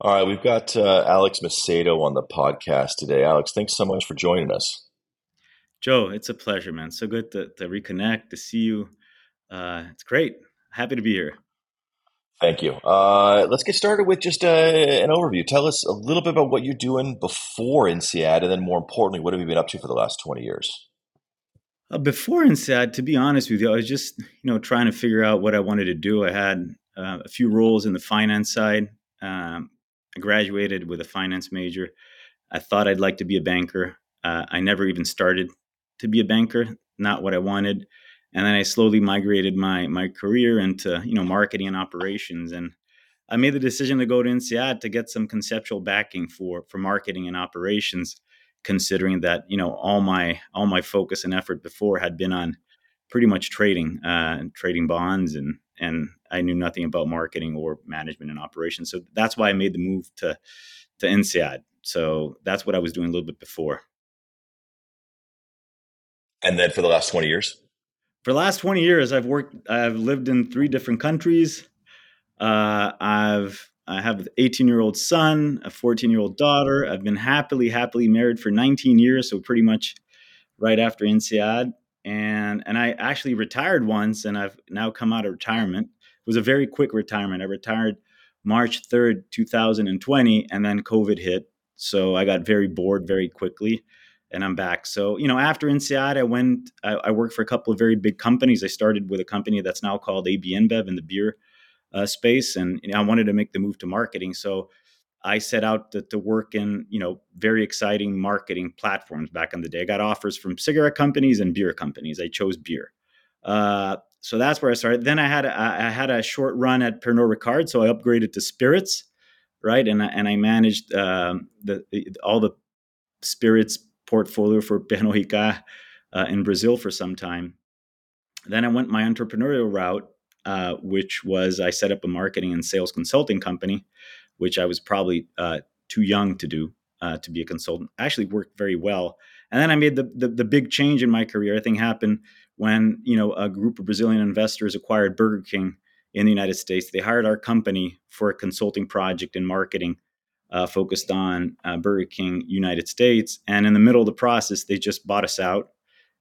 All right, we've got uh, Alex Macedo on the podcast today. Alex, thanks so much for joining us. Joe, it's a pleasure, man. So good to, to reconnect, to see you. Uh, it's great. Happy to be here. Thank you. Uh, let's get started with just uh, an overview. Tell us a little bit about what you're doing before INSEAD, and then more importantly, what have you been up to for the last 20 years? Uh, before INSEAD, to be honest with you, I was just you know trying to figure out what I wanted to do. I had uh, a few roles in the finance side. Um, I graduated with a finance major. I thought I'd like to be a banker. Uh, I never even started to be a banker. Not what I wanted and then I slowly migrated my my career into you know marketing and operations and I made the decision to go to INSEAD to get some conceptual backing for for marketing and operations considering that you know all my all my focus and effort before had been on pretty much trading uh, trading bonds and and I knew nothing about marketing or management and operations. So that's why I made the move to to INSEAD so that's what I was doing a little bit before. And then for the last 20 years? For the last 20 years i've worked i've lived in three different countries. Uh, i've i have an 18 year old son a 14 year old daughter. I've been happily happily married for 19 years so pretty much right after INSEAD and and i actually retired once and i've now come out of retirement it was a very quick retirement i retired march 3rd 2020 and then covid hit so i got very bored very quickly and I'm back. So, you know, after INSEAD, I went, I, I, worked for a couple of very big companies. I started with a company that's now called AB InBev in the beer uh, space. And I wanted to make the move to marketing. So I set out to, to, work in, you know, very exciting marketing platforms back in the day. I got offers from cigarette companies and beer companies. I chose beer. Uh, so that's where I started. Then I had a, I had a short run at Pernod Ricard, so I upgraded to spirits, right? And I, and I managed um, the all the spirits portfolio for Pernod Ricard uh, in Brazil for some time. Then I went my entrepreneurial route, uh, which was I set up a marketing and sales consulting company, which I was probably uh, too young to do uh, to be a consultant. Actually, worked very well. And then I made the, the, the big change in my career. I think happened when you know a group of Brazilian investors acquired Burger King in the United States. They hired our company for a consulting project in marketing uh, focused on uh, Burger King United States. And in the middle of the process, they just bought us out,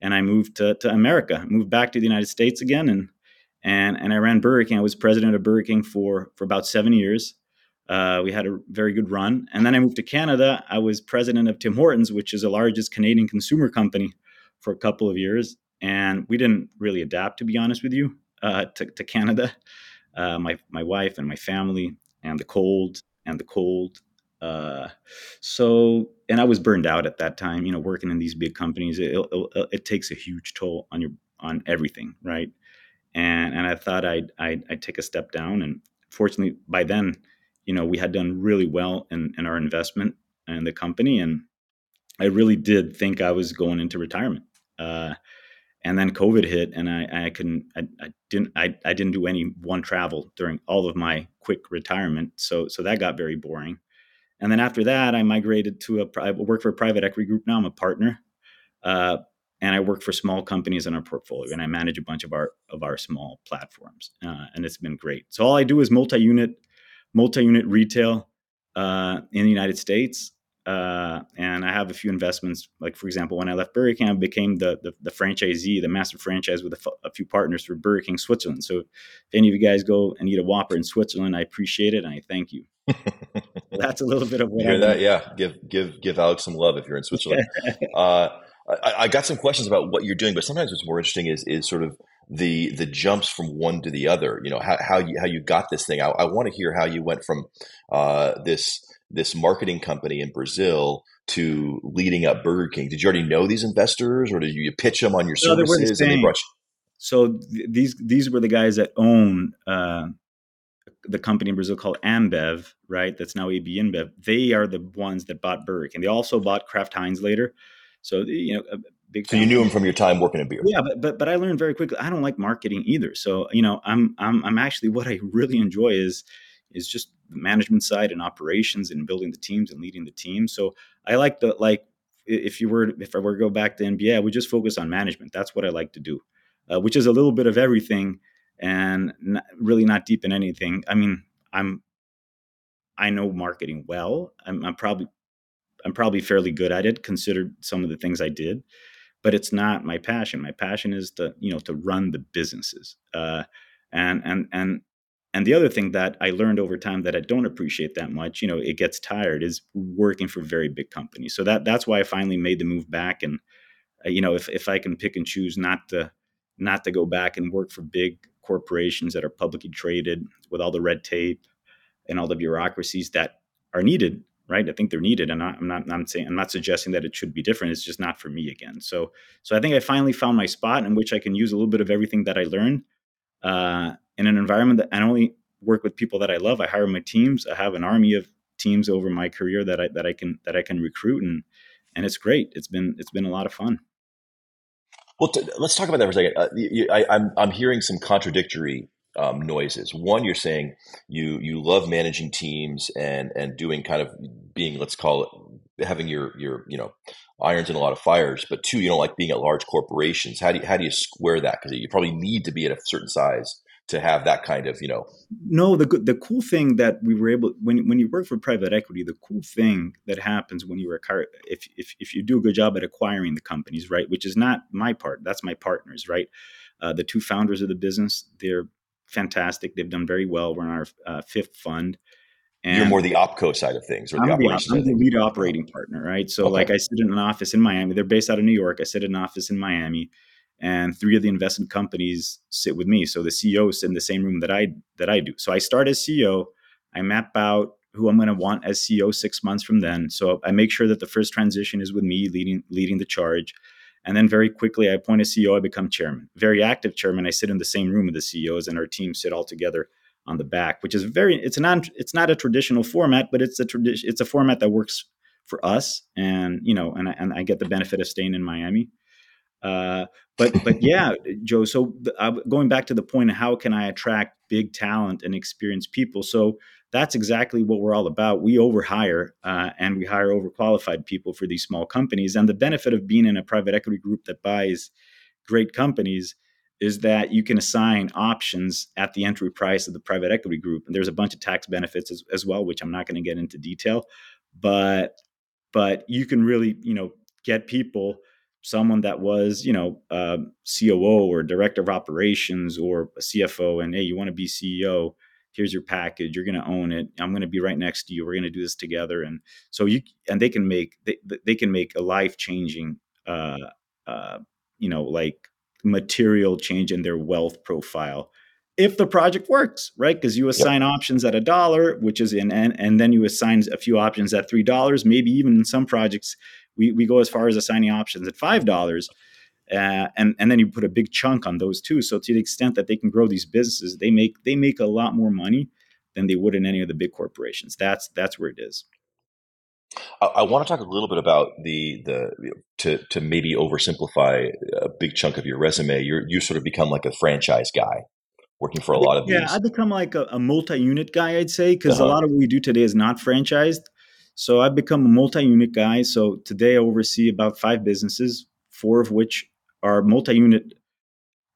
and I moved to, to America, moved back to the United States again, and and and I ran Burger King. I was president of Burger King for for about seven years. Uh, we had a very good run, and then I moved to Canada. I was president of Tim Hortons, which is the largest Canadian consumer company, for a couple of years, and we didn't really adapt, to be honest with you, uh, to, to Canada. Uh, my my wife and my family, and the cold and the cold uh, so, and I was burned out at that time. You know, working in these big companies, it, it, it takes a huge toll on your on everything, right? And and I thought I'd, I'd, I'd take a step down. And fortunately, by then, you know, we had done really well in, in our investment in the company, and I really did think I was going into retirement. Uh, and then COVID hit, and I, I couldn't, I, I didn't, I, I didn't do any one travel during all of my quick retirement. So, so that got very boring. And then after that, I migrated to a I work for a private equity group now. I'm a partner, uh, and I work for small companies in our portfolio, and I manage a bunch of our of our small platforms, uh, and it's been great. So all I do is multi-unit, multi-unit retail uh, in the United States, uh, and I have a few investments. Like for example, when I left Burger King, I became the the, the franchisee, the master franchise with a, f- a few partners for Burger King Switzerland. So if any of you guys go and eat a Whopper in Switzerland, I appreciate it and I thank you. that's a little bit of what you hear that. Yeah, give give give Alex some love if you're in Switzerland. uh, I, I, got some questions about what you're doing, but sometimes what's more interesting is is sort of the the jumps from one to the other. You know how how you how you got this thing. I, I want to hear how you went from uh, this this marketing company in Brazil to leading up Burger King. Did you already know these investors, or did you pitch them on your no, services? The and they brought you- so th- these these were the guys that own uh, the company in Brazil called Ambev, right? That's now AB InBev. They are the ones that bought Burger King. They also bought Kraft Heinz later. So you know, big. So you knew him from your time working in beer. Yeah, but, but but I learned very quickly. I don't like marketing either. So you know, I'm I'm I'm actually what I really enjoy is is just the management side and operations and building the teams and leading the team. So I like the like if you were if I were to go back to MBA, I would just focus on management. That's what I like to do, uh, which is a little bit of everything and not, really not deep in anything. I mean, I'm I know marketing well. I'm, I'm probably I'm probably fairly good at it, considered some of the things I did, but it's not my passion. My passion is to you know to run the businesses. Uh, and and and and the other thing that I learned over time that I don't appreciate that much, you know, it gets tired, is working for very big companies. So that that's why I finally made the move back. And uh, you know, if if I can pick and choose not to not to go back and work for big corporations that are publicly traded with all the red tape and all the bureaucracies that are needed, right? I think they're needed, and I'm not I'm saying I'm not suggesting that it should be different. It's just not for me again. So so I think I finally found my spot in which I can use a little bit of everything that I learned uh, in an environment that I only work with people that I love. I hire my teams. I have an army of teams over my career that I that I can that I can recruit and and it's great. It's been it's been a lot of fun. Well, t- let's talk about that for a second. Uh, you, I, I'm I'm hearing some contradictory um, noises. One, you're saying you you love managing teams and and doing kind of being let's call it having your your you know irons in a lot of fires. But two, you don't like being at large corporations. How do you, how do you square that? Because you probably need to be at a certain size to have that kind of you know. No, the the cool thing that we were able when when you work for private equity, the cool thing that happens when you are if if if you do a good job at acquiring the companies, right? Which is not my part. That's my partners, right? Uh, the two founders of the business, they're fantastic. They've done very well. We're in our uh, fifth fund. And You're more the opco side of things, or I'm the operations. I'm the lead operating partner, right? So, okay. like, I sit in an office in Miami. They're based out of New York. I sit in an office in Miami, and three of the investment companies sit with me. So the CEO is in the same room that I that I do. So I start as CEO. I map out who I'm going to want as CEO six months from then. So I make sure that the first transition is with me leading leading the charge. And then very quickly, I appoint a CEO, I become chairman. Very active chairman. I sit in the same room with the CEOs, and our team sit all together on the back, which is very. It's not. It's not a traditional format, but it's a tradition. It's a format that works for us, and you know, and I, and I get the benefit of staying in Miami. Uh, but but yeah, Joe. So the, uh, going back to the point of how can I attract big talent and experienced people? So that's exactly what we're all about. We overhire uh, and we hire overqualified people for these small companies. And the benefit of being in a private equity group that buys great companies is that you can assign options at the entry price of the private equity group. And there's a bunch of tax benefits as, as well, which I'm not going to get into detail. But but you can really you know get people someone that was you know uh, COO or director of operations or a CFO, and hey, you want to be CEO here's your package you're going to own it i'm going to be right next to you we're going to do this together and so you and they can make they, they can make a life changing uh, uh, you know like material change in their wealth profile if the project works right because you assign yep. options at a dollar which is in and, and then you assign a few options at three dollars maybe even in some projects we, we go as far as assigning options at five dollars uh, and and then you put a big chunk on those too. So to the extent that they can grow these businesses, they make they make a lot more money than they would in any of the big corporations. That's that's where it is. I, I want to talk a little bit about the the you know, to to maybe oversimplify a big chunk of your resume. You you sort of become like a franchise guy, working for a lot of yeah, these. I become like a, a multi-unit guy, I'd say, because uh-huh. a lot of what we do today is not franchised. So I've become a multi-unit guy. So today I oversee about five businesses, four of which are multi-unit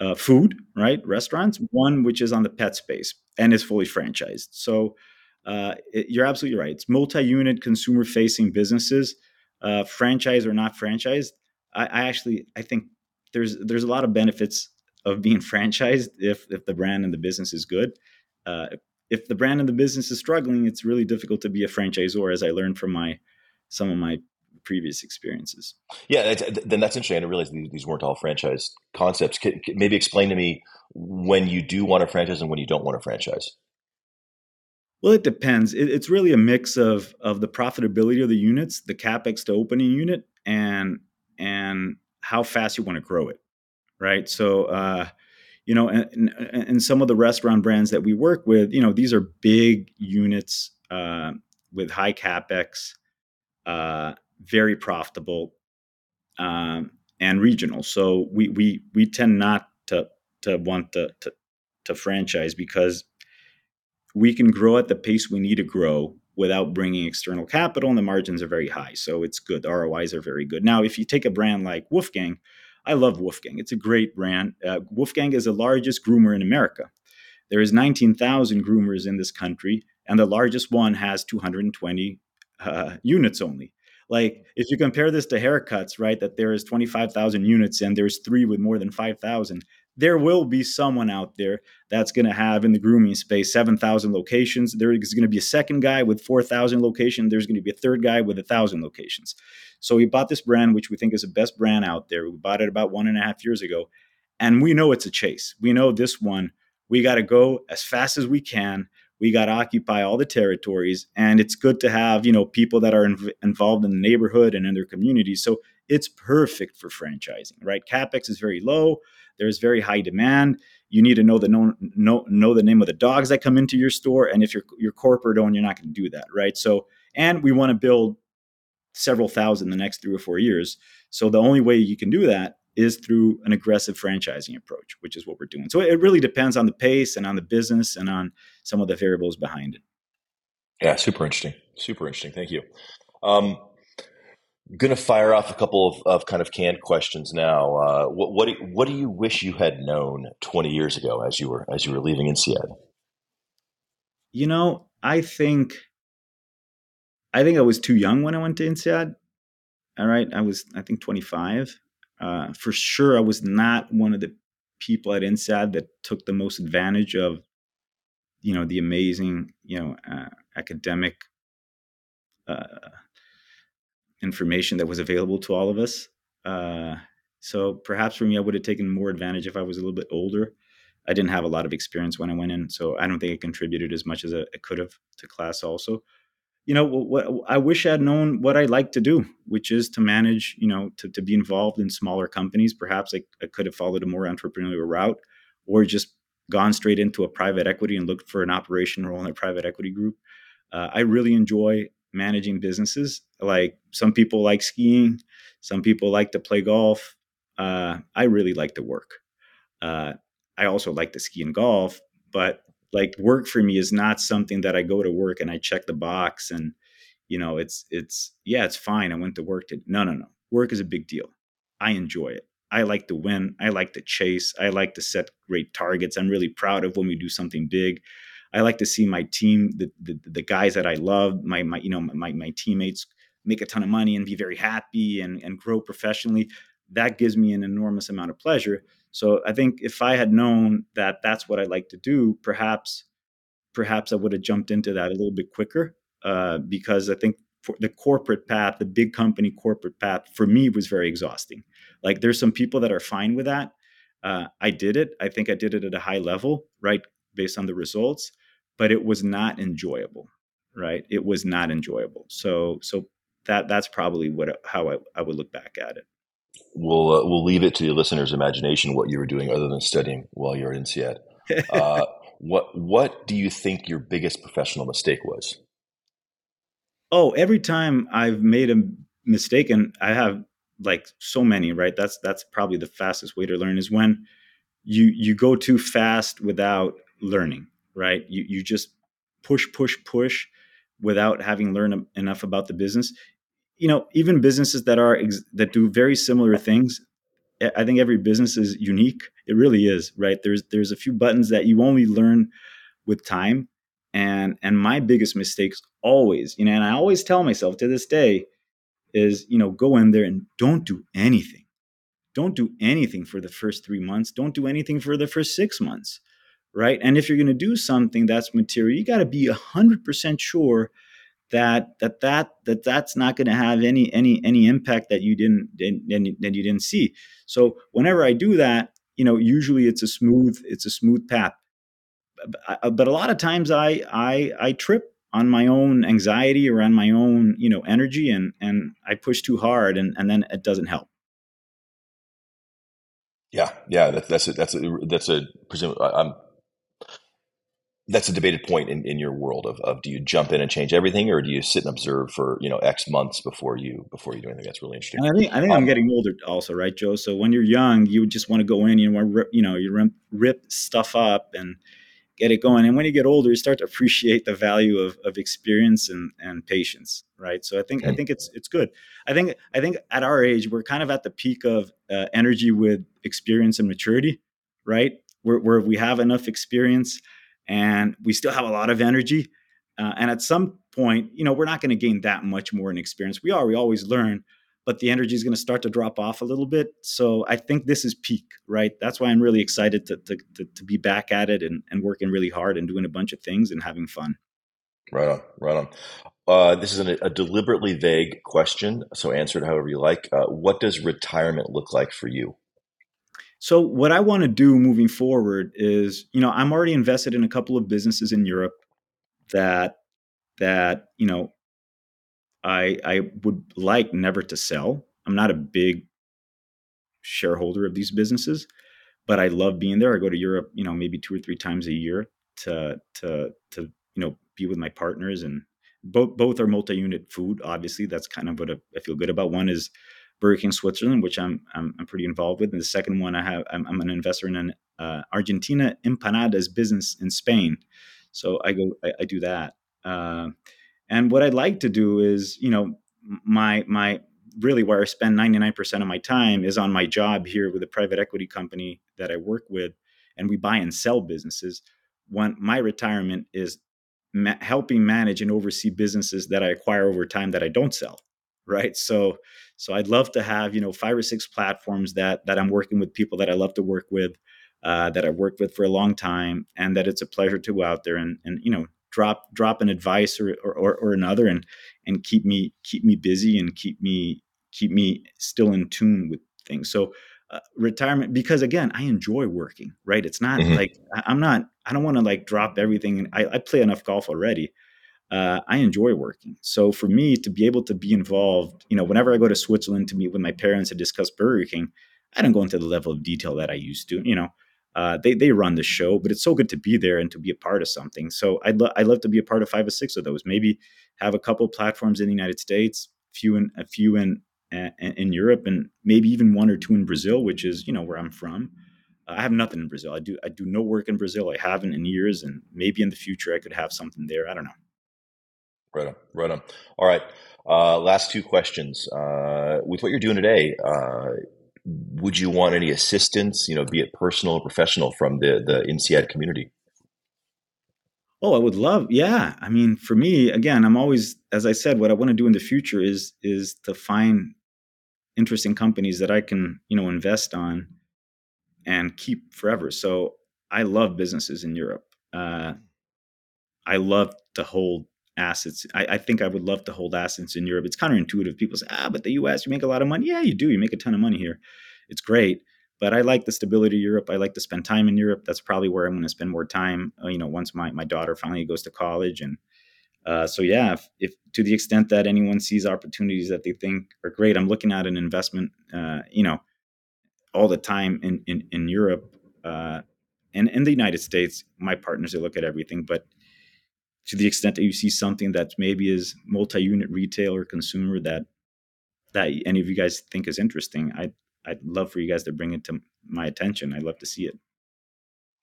uh, food, right? Restaurants. One which is on the pet space and is fully franchised. So uh, it, you're absolutely right. It's multi-unit consumer-facing businesses, uh, franchise or not franchised. I, I, actually I think there's there's a lot of benefits of being franchised if if the brand and the business is good. Uh, if the brand and the business is struggling, it's really difficult to be a franchisor, as I learned from my some of my previous experiences. Yeah, then that's interesting. I didn't realize these, these weren't all franchise concepts. maybe explain to me when you do want a franchise and when you don't want a franchise. Well, it depends. It, it's really a mix of of the profitability of the units, the capex to opening unit, and and how fast you want to grow it, right? So, uh, you know, and, and some of the restaurant brands that we work with, you know, these are big units uh, with high capex. Uh, very profitable um, and regional. So we we we tend not to to want to, to to franchise because we can grow at the pace we need to grow without bringing external capital, and the margins are very high. So it's good. The ROIs are very good. Now, if you take a brand like Woof Gang, I love Woof Gang. It's a great brand. Uh, Woof Gang is the largest groomer in America. There is 19,000 groomers in this country, and the largest one has 220 uh, units only. Like if you compare this to haircuts, right, that there is 25,000 units and there's three with more than 5,000, there will be someone out there that's going to have in the grooming space 7,000 locations. There is going to be a second guy with 4,000 locations. There's going to be a third guy with a thousand locations. So we bought this brand, which we think is the best brand out there. We bought it about one and a half years ago, and we know it's a chase. We know this one. We got to go as fast as we can we got to occupy all the territories and it's good to have you know people that are inv- involved in the neighborhood and in their communities so it's perfect for franchising right? Capex is very low there's very high demand. You need to know the know, know, know the name of the dogs that come into your store and if you're you're corporate owned you're not going to do that right? So and we want to build several thousand the next three or four years. So the only way you can do that is through an aggressive franchising approach, which is what we're doing. So it really depends on the pace and on the business and on some of the variables behind it. Yeah, super interesting. Super interesting. Thank you. Um, going to fire off a couple of, of, kind of canned questions now. Uh, what what do, what do you wish you had known 20 years ago as you were as you were leaving INSEAD? You know, I think I think I was too young when I went to INSEAD. All right, I was I think 25 uh, for sure, I was not one of the people at INSEAD that took the most advantage of, you know, the amazing, you know, uh, academic uh, information that was available to all of us. Uh, so perhaps for me, I would have taken more advantage if I was a little bit older. I didn't have a lot of experience when I went in, so I don't think it contributed as much as I could have to class also you know what i wish i'd known what i like to do which is to manage you know to, to be involved in smaller companies. Perhaps I, I could have followed a more entrepreneurial route or just gone straight into a private equity and looked for an operation role in a private equity group. Uh, i really enjoy managing businesses. Like some people like skiing some people like to play golf. Uh, i really like to work. Uh, i also like to ski and golf but like work for me is not something that I go to work and I check the box and you know it's it's yeah it's fine I went to work to no no no work is a big deal. I enjoy it. I like to win I like to chase I like to set great targets I'm really proud of when we do something big. I like to see my team the the, the guys that I love my my you know my my teammates make a ton of money and be very happy and and grow professionally. That gives me an enormous amount of pleasure so I think if I had known that that's what I like to do, perhaps perhaps I would have jumped into that a little bit quicker uh, because I think the corporate path, the big company corporate path, for me was very exhausting. Like there's some people that are fine with that. Uh, I did it. I think I did it at a high level, right, based on the results, but it was not enjoyable, right? It was not enjoyable. So so that that's probably what how I, I would look back at it we'll uh, we'll leave it to the listener's imagination what you were doing other than studying while you were in INSEAD. Uh, what what do you think your biggest professional mistake was? Oh, every time I've made a mistake, and I have like so many, right? That's that's probably the fastest way to learn is when you you go too fast without learning, right? You you just push push push without having learned enough about the business you know even businesses that are ex- that do very similar things i think every business is unique. It really is right? There's there's a few buttons that you only learn with time. And and my biggest mistakes always you know and i always tell myself to this day is you know go in there and don't do anything. Don't do anything for the first 3 months. Don't do anything for the first 6 months right? And if you're going to do something that's material you got to be 100% sure that that that that that's not going to have any any any impact that you didn't, that you didn't see. So whenever i do that you know usually it's a smooth it's a smooth path. Uh, but a lot of times i i i trip on my own anxiety or on my own you know energy and and i push too hard and and then it doesn't help. Yeah yeah that, that's a that's a that's a i'm that's a debated point in, in your world of, of do you jump in and change everything or do you sit and observe for you know x months before you before you do anything that's really interesting? I think i think um, i'm getting older also right joe? So when you're young you just want to go in you want to rip, you know you rip, rip stuff up and get it going. And when you get older you start to appreciate the value of, of experience and, and patience right? So i think i think it's it's good. I think i think at our age we're kind of at the peak of uh, energy with experience and maturity right? Where, where we have enough experience and we still have a lot of energy Uh, and at some point, you know, we're not going to gain that much more in experience. We are, we always learn, but the energy is going to start to drop off a little bit. So I think this is peak, right? That's why I'm really excited to, to, to, to be back at it and, and working really hard and doing a bunch of things and having fun. Right on, right on. Uh, this is an, a deliberately vague question, so answer it however you like. Uh, what does retirement look like for you? So, what I want to do moving forward is, you know, I'm already invested in a couple of businesses in Europe that that you know I I would like never to sell. I'm not a big shareholder of these businesses, but I love being there. I go to Europe, you know, maybe two or three times a year to to to you know be with my partners and both both are multi-unit food. Obviously, that's kind of what I feel good about. One is Burger King Switzerland, which I'm, I'm, I'm pretty involved with, and the second one I have I'm, I'm an investor in an uh, Argentina empanadas business in Spain. So I go I, I do that. Uh, and what I'd like to do is, you know, my my really where I spend 99% of my time is on my job here with a private equity company that I work with, and we buy and sell businesses. When my retirement is ma- helping manage and oversee businesses that I acquire over time that I don't sell, right? So, so I'd love to have you know five or six platforms that that I'm working with people that I love to work with, uh, that I've worked with for a long time, and that it's a pleasure to go out there and and you know drop drop an advice or, or, or another and and keep me keep me busy and keep me keep me still in tune with things so uh, retirement because again i enjoy working right it's not mm-hmm. like I, am not i don't want to like drop everything I, I play enough golf already uh, i enjoy working so for me to be able to be involved you know whenever i go to switzerland to meet with my parents and discuss burger king i don't go into the level of detail that i used to you know uh, they they run the show, but it's so good to be there and to be a part of something. So I'd lo- I'd love to be a part of five or six of those. Maybe have a couple platforms in the United States, few in a few in in Europe, and maybe even one or two in Brazil, which is you know where I'm from. Uh, I have nothing in Brazil. I do I do no work in Brazil. I haven't in years, and maybe in the future I could have something there. I don't know. Right on, right on. All right. Uh, last two questions. Uh, with what you're doing today, uh, would you want any assistance, you know, be it personal or professional, from the the INSEAD community? Oh, I would love. Yeah, I mean, for me, again, I'm always, as I said, what I want to do in the future is is to find interesting companies that I can, you know, invest on and keep forever. So I love businesses in Europe. Uh, I love to hold assets. I, I, think I would love to hold assets in Europe. It's counterintuitive. People say, ah, but the US, you make a lot of money. Yeah, you do. You make a ton of money here. It's great. But I like the stability of Europe. I like to spend time in Europe. That's probably where I'm going to spend more time. Uh, you know, once my, my daughter finally goes to college. And uh, so, yeah, if, if, to the extent that anyone sees opportunities that they think are great, I'm looking at an investment, uh, you know, all the time in, in, in Europe. Uh, and in the United States, my partners, they look at everything. But to the extent that you see something that maybe is multi-unit retail or consumer that that any of you guys think is interesting, I'd I'd love for you guys to bring it to my attention. I'd love to see it.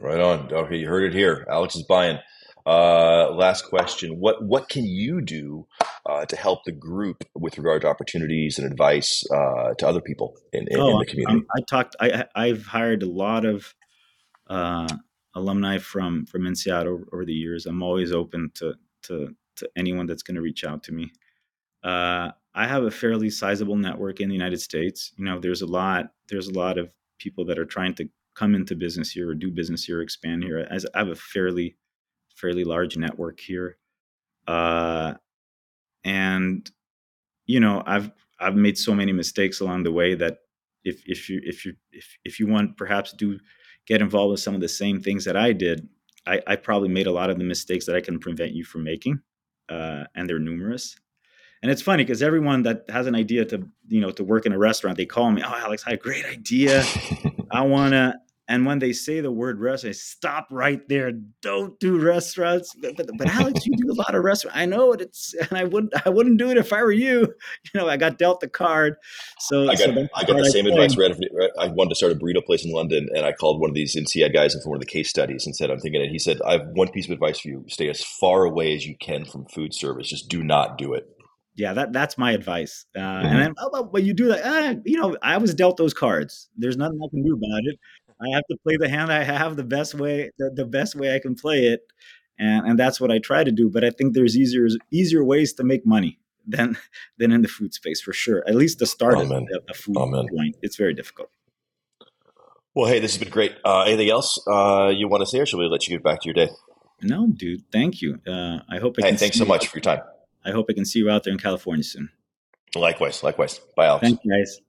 Right on. Okay, you heard it here. Alex is buying. Uh, last question: What what can you do uh, to help the group with regard to opportunities and advice uh, to other people in, in, oh, in the community? I, I talked. I I've hired a lot of uh, alumni from from INSEAD over, over, the years. I'm always open to to to anyone that's going to reach out to me. Uh, I have a fairly sizable network in the United States. You know, there's a lot there's a lot of people that are trying to come into business here or do business here, expand here. As I have a fairly fairly large network here, uh, and you know, I've I've made so many mistakes along the way that if if you if you if if you want perhaps do get involved with some of the same things that I did, I, I probably made a lot of the mistakes that I can prevent you from making, uh, and they're numerous. And it's funny because everyone that has an idea to you know to work in a restaurant, they call me, "Oh, Alex, I had a great idea. I wanna and when they say the word restaurant, I stop right there. Don't do restaurants. But, but, but, Alex, you do a lot of restaurants. I know it. It's and I wouldn't I wouldn't do it if I were you. You know, I got dealt the card. So I got so I got the same advice. Right, I wanted to start a burrito place in London, and I called one of these INSEAD guys for one of the case studies and said, "I'm thinking it." He said, "I have one piece of advice for you: stay as far away as you can from food service. Just do not do it." yeah, that that's my advice. Uh, mm-hmm. And then, oh, but, but you do that. Uh, you know, I was dealt those cards. There's nothing I can do about it. I have to play the hand I have the best way, the, the best way I can play it. and and that's what I try to do. But I think there's easier easier ways to make money than than in the food space for sure. At least the start Amen. at a food Amen. point, it's very difficult. Well, hey, this has been great. Uh, anything else uh, you want to say, or should we let you get back to your day? No, dude. Thank you. Uh, I hope. I Hey, thanks so much for your time. I hope I can see you out there in California soon. Likewise, likewise. Bye, Alex. Thank you, guys.